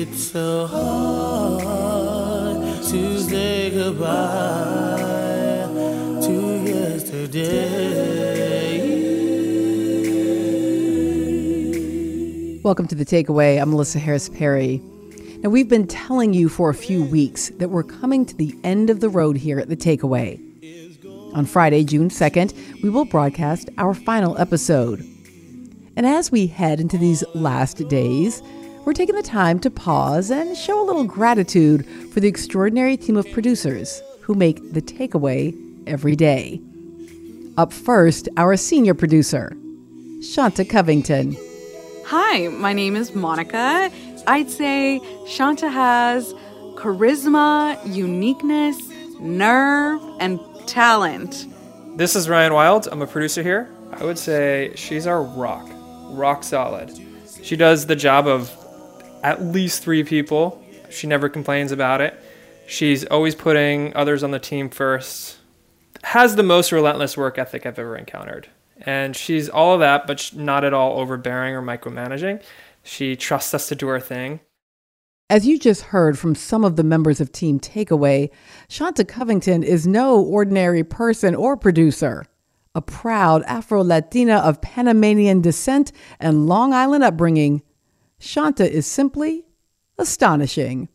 It's so hard to say goodbye to yesterday. Welcome to The Takeaway. I'm Melissa Harris Perry. Now, we've been telling you for a few weeks that we're coming to the end of the road here at The Takeaway. On Friday, June 2nd, we will broadcast our final episode. And as we head into these last days, we're taking the time to pause and show a little gratitude for the extraordinary team of producers who make the takeaway every day. Up first, our senior producer, Shanta Covington. Hi, my name is Monica. I'd say Shanta has charisma, uniqueness, nerve, and talent. This is Ryan Wild. I'm a producer here. I would say she's our rock, rock solid. She does the job of at least three people. She never complains about it. She's always putting others on the team first. Has the most relentless work ethic I've ever encountered. And she's all of that, but not at all overbearing or micromanaging. She trusts us to do our thing. As you just heard from some of the members of Team Takeaway, Shanta Covington is no ordinary person or producer. A proud Afro Latina of Panamanian descent and Long Island upbringing, Shanta is simply astonishing.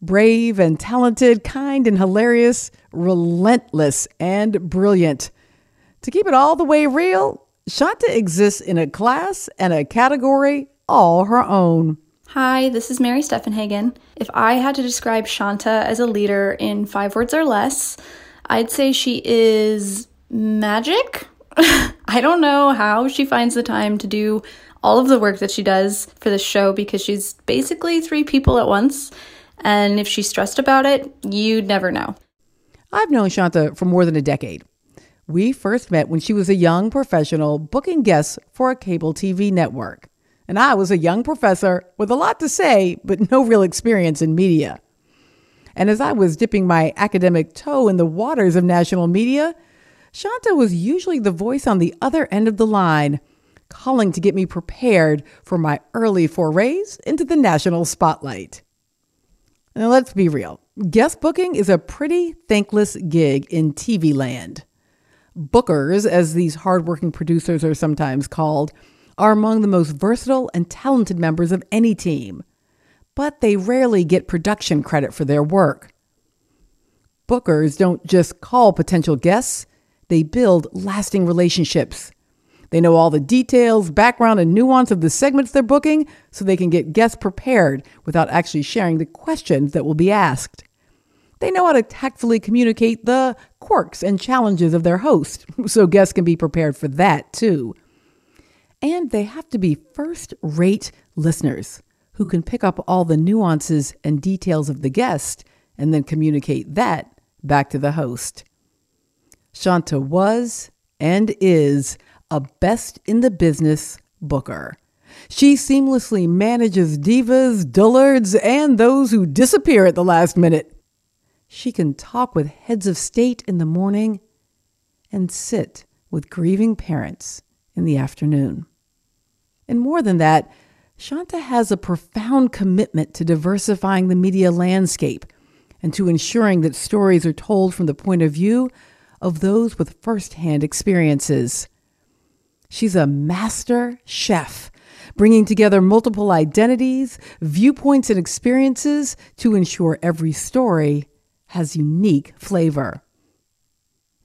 Brave and talented, kind and hilarious, relentless and brilliant. To keep it all the way real, Shanta exists in a class and a category all her own. Hi, this is Mary Steffenhagen. If I had to describe Shanta as a leader in five words or less, I'd say she is magic. I don't know how she finds the time to do all of the work that she does for the show because she's basically three people at once. And if she's stressed about it, you'd never know. I've known Shanta for more than a decade. We first met when she was a young professional booking guests for a cable TV network. And I was a young professor with a lot to say, but no real experience in media. And as I was dipping my academic toe in the waters of national media, Shanta was usually the voice on the other end of the line, calling to get me prepared for my early forays into the national spotlight. Now, let's be real guest booking is a pretty thankless gig in TV land. Bookers, as these hardworking producers are sometimes called, are among the most versatile and talented members of any team, but they rarely get production credit for their work. Bookers don't just call potential guests, they build lasting relationships. They know all the details, background, and nuance of the segments they're booking so they can get guests prepared without actually sharing the questions that will be asked. They know how to tactfully communicate the quirks and challenges of their host so guests can be prepared for that too. And they have to be first rate listeners who can pick up all the nuances and details of the guest and then communicate that back to the host. Shanta was and is a best in the business booker. She seamlessly manages divas, dullards, and those who disappear at the last minute. She can talk with heads of state in the morning and sit with grieving parents in the afternoon. And more than that, Shanta has a profound commitment to diversifying the media landscape and to ensuring that stories are told from the point of view of those with firsthand experiences. She's a master chef, bringing together multiple identities, viewpoints, and experiences to ensure every story has unique flavor.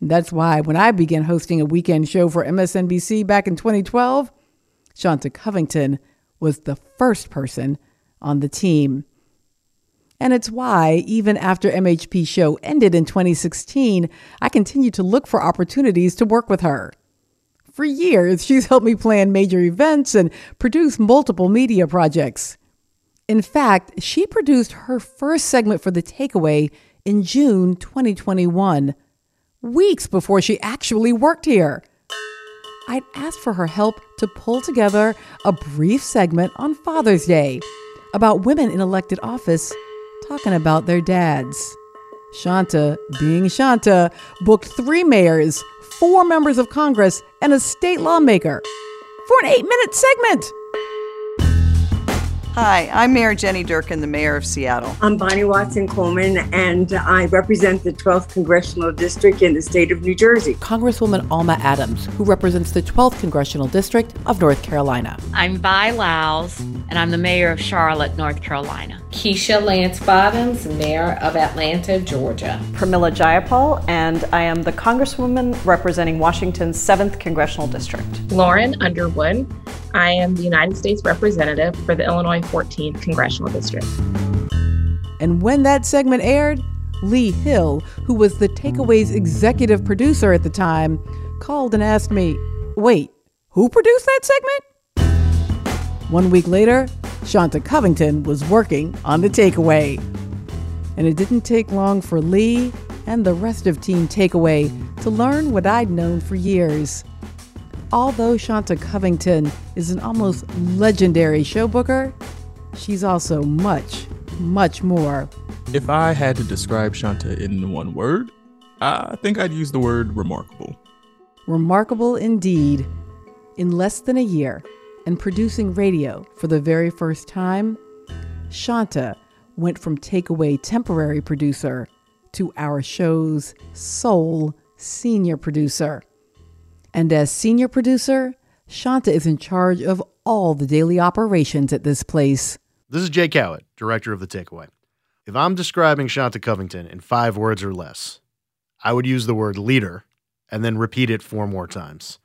That's why when I began hosting a weekend show for MSNBC back in 2012, Shanta Covington was the first person on the team. And it's why, even after MHP show ended in 2016, I continued to look for opportunities to work with her. For years, she's helped me plan major events and produce multiple media projects. In fact, she produced her first segment for The Takeaway in June 2021, weeks before she actually worked here. I'd asked for her help to pull together a brief segment on Father's Day about women in elected office talking about their dads. Shanta, being Shanta, booked three mayors, four members of Congress, and a state lawmaker for an eight minute segment. Hi, I'm Mayor Jenny Durkan, the mayor of Seattle. I'm Bonnie Watson Coleman, and I represent the 12th Congressional District in the state of New Jersey. Congresswoman Alma Adams, who represents the 12th Congressional District of North Carolina. I'm Vi Lyles, and I'm the mayor of Charlotte, North Carolina. Keisha Lance Bottoms, mayor of Atlanta, Georgia. Pramila Jayapal, and I am the Congresswoman representing Washington's 7th Congressional District. Lauren Underwood. I am the United States representative for the Illinois 14th Congressional District. And when that segment aired, Lee Hill, who was the Takeaway's executive producer at the time, called and asked me, Wait, who produced that segment? One week later, Shanta Covington was working on the takeaway. And it didn't take long for Lee and the rest of Team Takeaway to learn what I'd known for years. Although Shanta Covington is an almost legendary showbooker, she's also much, much more. If I had to describe Shanta in one word, I think I'd use the word remarkable. Remarkable indeed. In less than a year, and producing radio for the very first time, Shanta went from takeaway temporary producer to our show's sole senior producer. And as senior producer, Shanta is in charge of all the daily operations at this place. This is Jay Cowett, director of The Takeaway. If I'm describing Shanta Covington in five words or less, I would use the word leader and then repeat it four more times.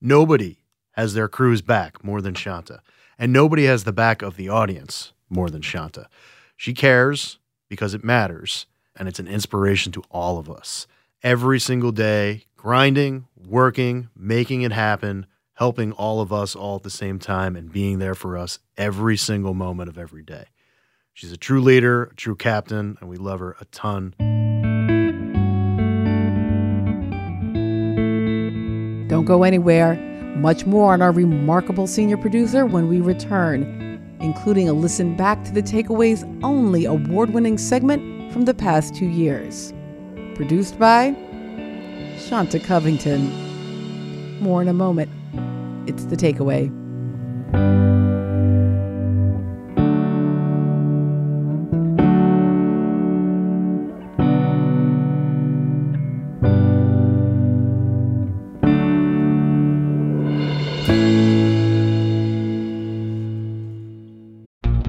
Nobody has their crew's back more than Shanta, and nobody has the back of the audience more than Shanta. She cares because it matters, and it's an inspiration to all of us. Every single day, grinding, working, making it happen, helping all of us all at the same time, and being there for us every single moment of every day. She's a true leader, a true captain, and we love her a ton. Don't go anywhere. Much more on our remarkable senior producer when we return, including a listen back to the takeaways only award winning segment from the past two years. Produced by Shanta Covington. More in a moment. It's the takeaway.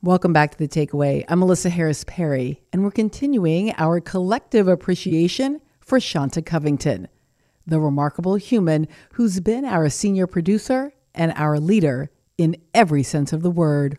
Welcome back to the takeaway. I'm Melissa Harris Perry, and we're continuing our collective appreciation for Shanta Covington, the remarkable human who's been our senior producer and our leader in every sense of the word.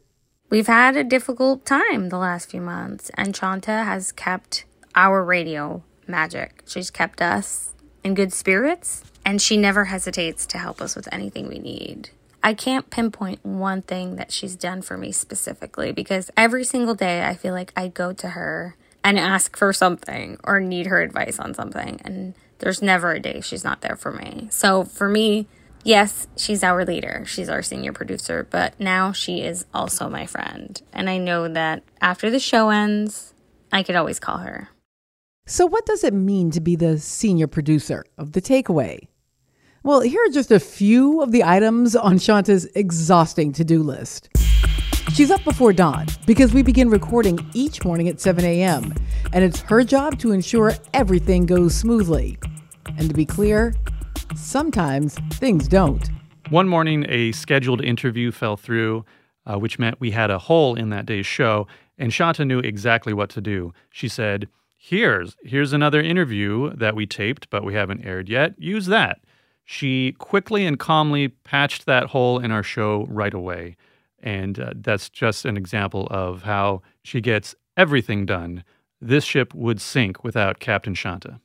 We've had a difficult time the last few months, and Shanta has kept our radio magic. She's kept us in good spirits, and she never hesitates to help us with anything we need. I can't pinpoint one thing that she's done for me specifically because every single day I feel like I go to her and ask for something or need her advice on something. And there's never a day she's not there for me. So for me, yes, she's our leader, she's our senior producer, but now she is also my friend. And I know that after the show ends, I could always call her. So, what does it mean to be the senior producer of The Takeaway? Well, here are just a few of the items on Shanta's exhausting to do list. She's up before dawn because we begin recording each morning at 7 a.m., and it's her job to ensure everything goes smoothly. And to be clear, sometimes things don't. One morning, a scheduled interview fell through, uh, which meant we had a hole in that day's show, and Shanta knew exactly what to do. She said, Here's here's another interview that we taped, but we haven't aired yet. Use that. She quickly and calmly patched that hole in our show right away. And uh, that's just an example of how she gets everything done. This ship would sink without Captain Shanta.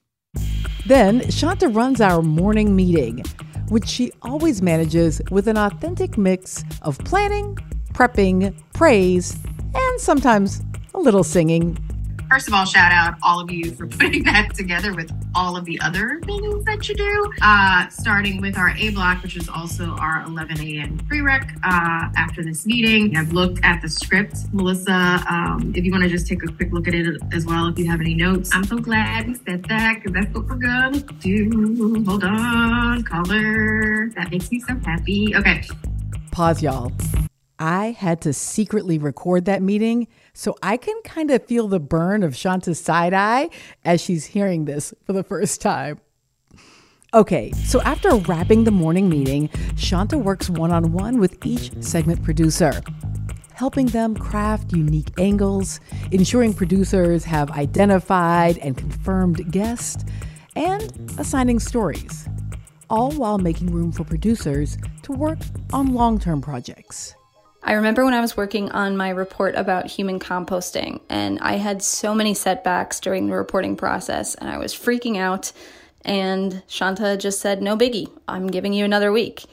Then Shanta runs our morning meeting, which she always manages with an authentic mix of planning prepping, praise, and sometimes a little singing. First of all, shout out all of you for putting that together with all of the other things that you do. Uh, starting with our A block, which is also our 11 a.m. prereq uh, after this meeting. I've looked at the script. Melissa, um, if you want to just take a quick look at it as well, if you have any notes. I'm so glad we said that because that's what we're going to do. Hold on, caller. That makes me so happy. Okay. Pause, y'all. I had to secretly record that meeting so I can kind of feel the burn of Shanta's side eye as she's hearing this for the first time. Okay, so after wrapping the morning meeting, Shanta works one on one with each segment producer, helping them craft unique angles, ensuring producers have identified and confirmed guests, and assigning stories, all while making room for producers to work on long term projects. I remember when I was working on my report about human composting, and I had so many setbacks during the reporting process, and I was freaking out. And Shanta just said, No biggie, I'm giving you another week.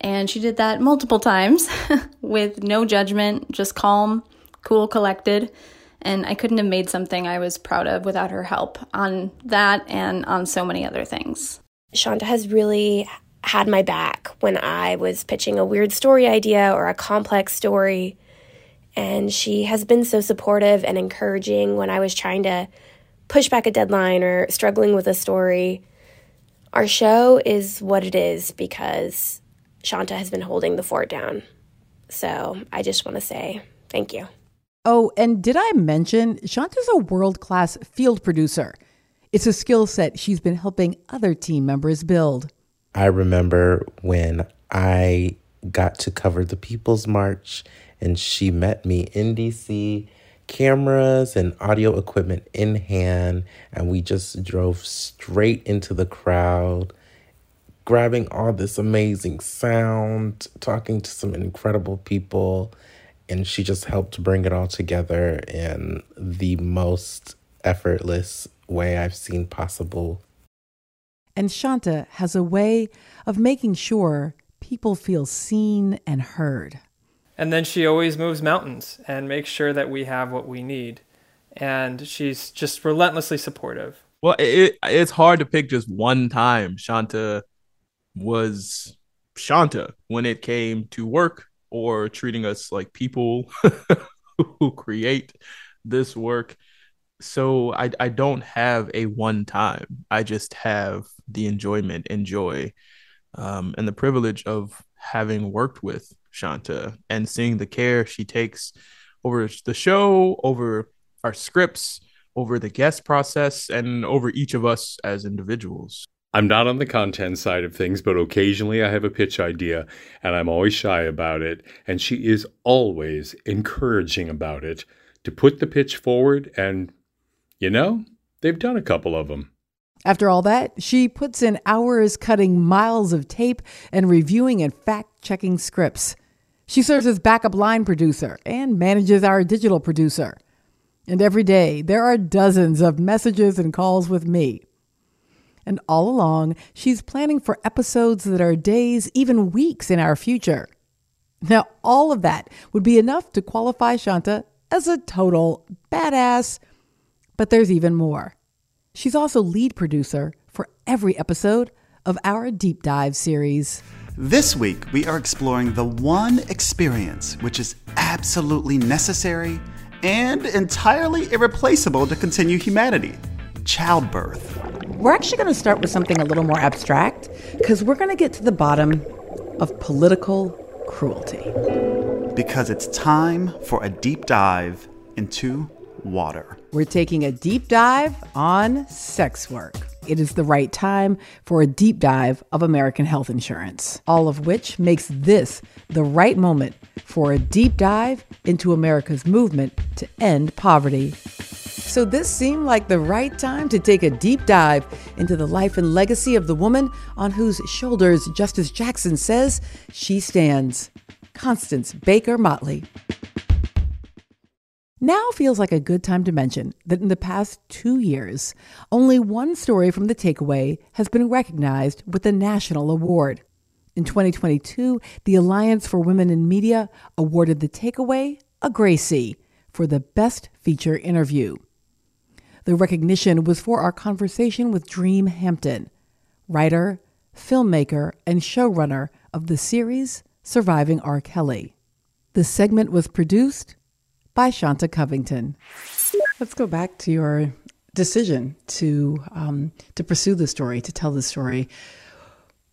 And she did that multiple times with no judgment, just calm, cool, collected. And I couldn't have made something I was proud of without her help on that and on so many other things. Shanta has really had my back when I was pitching a weird story idea or a complex story. And she has been so supportive and encouraging when I was trying to push back a deadline or struggling with a story. Our show is what it is because Shanta has been holding the fort down. So I just want to say thank you. Oh, and did I mention Shanta's a world class field producer? It's a skill set she's been helping other team members build. I remember when I got to cover the People's March and she met me in DC, cameras and audio equipment in hand, and we just drove straight into the crowd, grabbing all this amazing sound, talking to some incredible people, and she just helped bring it all together in the most effortless way I've seen possible and Shanta has a way of making sure people feel seen and heard. And then she always moves mountains and makes sure that we have what we need. And she's just relentlessly supportive. Well, it, it's hard to pick just one time Shanta was Shanta when it came to work or treating us like people who create this work so I I don't have a one time. I just have the enjoyment and joy, um, and the privilege of having worked with Shanta and seeing the care she takes over the show, over our scripts, over the guest process, and over each of us as individuals. I'm not on the content side of things, but occasionally I have a pitch idea and I'm always shy about it. And she is always encouraging about it to put the pitch forward and you know, they've done a couple of them. After all that, she puts in hours cutting miles of tape and reviewing and fact checking scripts. She serves as backup line producer and manages our digital producer. And every day, there are dozens of messages and calls with me. And all along, she's planning for episodes that are days, even weeks in our future. Now, all of that would be enough to qualify Shanta as a total badass but there's even more. She's also lead producer for every episode of our Deep Dive series. This week, we are exploring the one experience which is absolutely necessary and entirely irreplaceable to continue humanity childbirth. We're actually going to start with something a little more abstract because we're going to get to the bottom of political cruelty. Because it's time for a deep dive into water. We're taking a deep dive on sex work. It is the right time for a deep dive of American health insurance, all of which makes this the right moment for a deep dive into America's movement to end poverty. So, this seemed like the right time to take a deep dive into the life and legacy of the woman on whose shoulders Justice Jackson says she stands Constance Baker Motley. Now feels like a good time to mention that in the past two years, only one story from the takeaway has been recognized with a national award. In 2022, the Alliance for Women in Media awarded The Takeaway a Gracie for the Best Feature Interview. The recognition was for our conversation with Dream Hampton, writer, filmmaker, and showrunner of the series Surviving R. Kelly. The segment was produced by Shanta Covington. Let's go back to your decision to um, to pursue the story, to tell the story.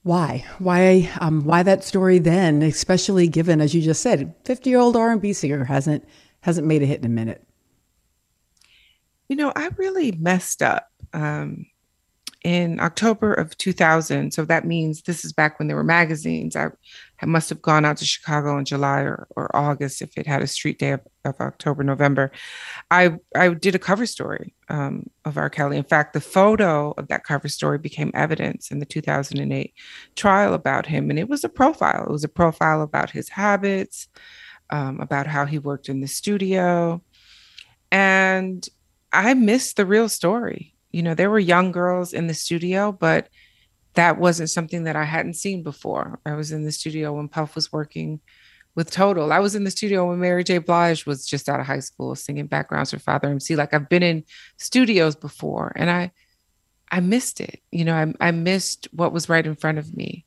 Why? Why? Um, why that story then? Especially given, as you just said, fifty-year-old R and B singer hasn't hasn't made a hit in a minute. You know, I really messed up. Um, in October of 2000. So that means this is back when there were magazines. I, Must have gone out to Chicago in July or, or August if it had a street day of, of October, November. I, I did a cover story um, of R. Kelly. In fact, the photo of that cover story became evidence in the 2008 trial about him. And it was a profile. It was a profile about his habits, um, about how he worked in the studio. And I missed the real story you know, there were young girls in the studio, but that wasn't something that I hadn't seen before. I was in the studio when Puff was working with Total. I was in the studio when Mary J. Blige was just out of high school singing backgrounds for Father MC. Like I've been in studios before and I I missed it. You know, I, I missed what was right in front of me.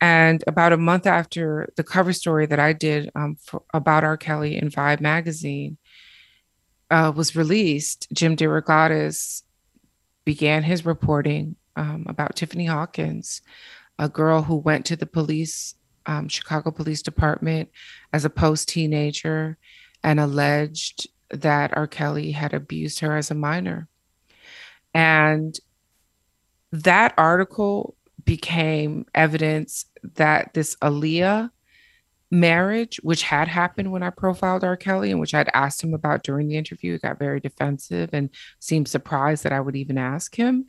And about a month after the cover story that I did um, for, about R. Kelly in Vibe magazine uh, was released, Jim DeRogatis began his reporting um, about Tiffany Hawkins, a girl who went to the police, um, Chicago Police Department, as a post teenager and alleged that R. Kelly had abused her as a minor. And that article became evidence that this Aaliyah marriage, which had happened when I profiled R. Kelly and which I'd asked him about during the interview, got very defensive and seemed surprised that I would even ask him.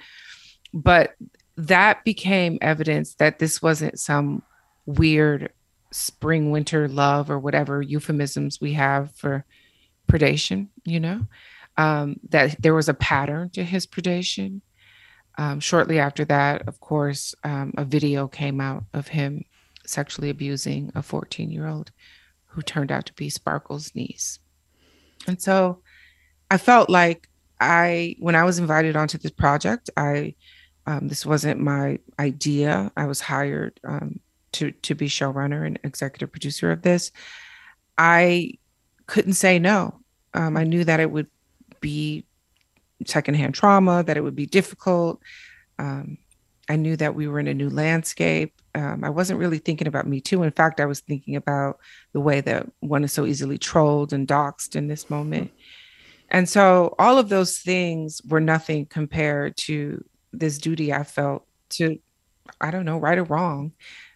But that became evidence that this wasn't some weird spring winter love or whatever euphemisms we have for predation, you know, um, that there was a pattern to his predation. Um, shortly after that, of course, um, a video came out of him sexually abusing a 14 year old who turned out to be Sparkle's niece. And so I felt like I, when I was invited onto this project, I, um, this wasn't my idea. I was hired um, to to be showrunner and executive producer of this. I couldn't say no. Um, I knew that it would be secondhand trauma, that it would be difficult. Um, I knew that we were in a new landscape um, I wasn't really thinking about me too. In fact, I was thinking about the way that one is so easily trolled and doxxed in this moment. And so all of those things were nothing compared to this duty I felt to, I don't know, right or wrong.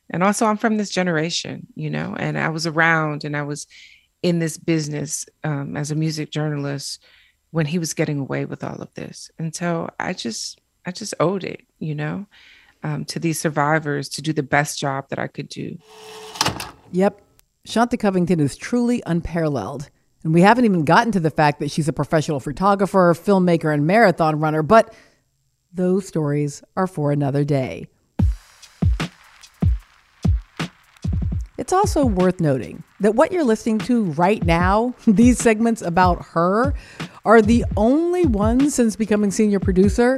And also, I'm from this generation, you know, and I was around and I was in this business um, as a music journalist when he was getting away with all of this. And so I just, I just owed it, you know um, to these survivors to do the best job that I could do. Yep. Shanta Covington is truly unparalleled. And we haven't even gotten to the fact that she's a professional photographer, filmmaker, and marathon runner, but those stories are for another day. It's also worth noting that what you're listening to right now, these segments about her, are the only ones since becoming senior producer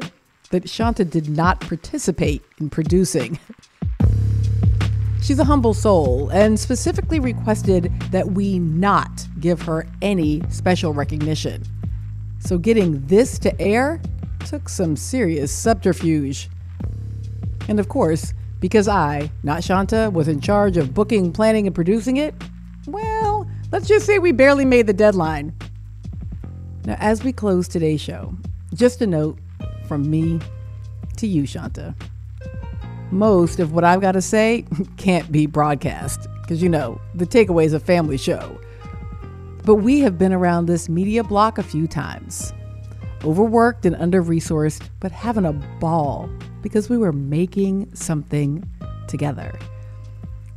that Shanta did not participate in producing. She's a humble soul and specifically requested that we not give her any special recognition. So getting this to air took some serious subterfuge. And of course, because I, not Shanta, was in charge of booking, planning, and producing it, well, let's just say we barely made the deadline. Now, as we close today's show, just a note from me to you, Shanta. Most of what I've got to say can't be broadcast because, you know, the takeaway is a family show. But we have been around this media block a few times. Overworked and under resourced, but having a ball because we were making something together.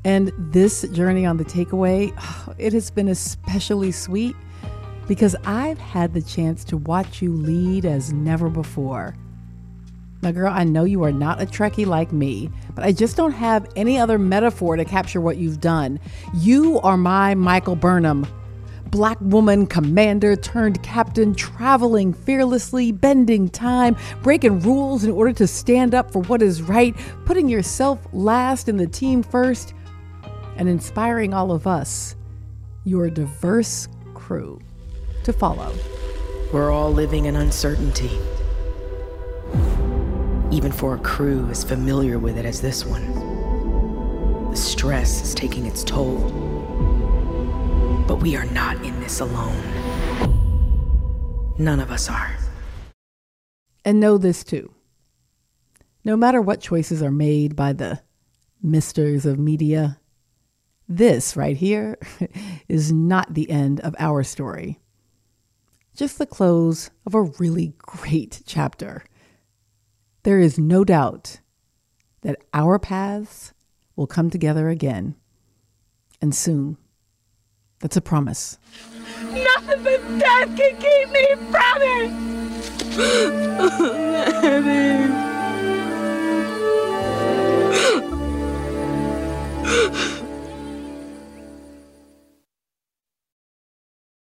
And this journey on the takeaway, it has been especially sweet because I've had the chance to watch you lead as never before Now, girl, I know you are not a Trekkie like me, but I just don't have any other metaphor to capture what you've done. You are my Michael Burnham. Black woman, commander turned captain, traveling fearlessly, bending time, breaking rules in order to stand up for what is right, putting yourself last and the team first, and inspiring all of us, your diverse crew, to follow. We're all living in uncertainty even for a crew as familiar with it as this one. The stress is taking its toll. But we are not in this alone. None of us are. And know this too. No matter what choices are made by the misters of media, this right here is not the end of our story. Just the close of a really great chapter. There is no doubt that our paths will come together again, and soon. That's a promise. Nothing but death can keep me from it. Oh,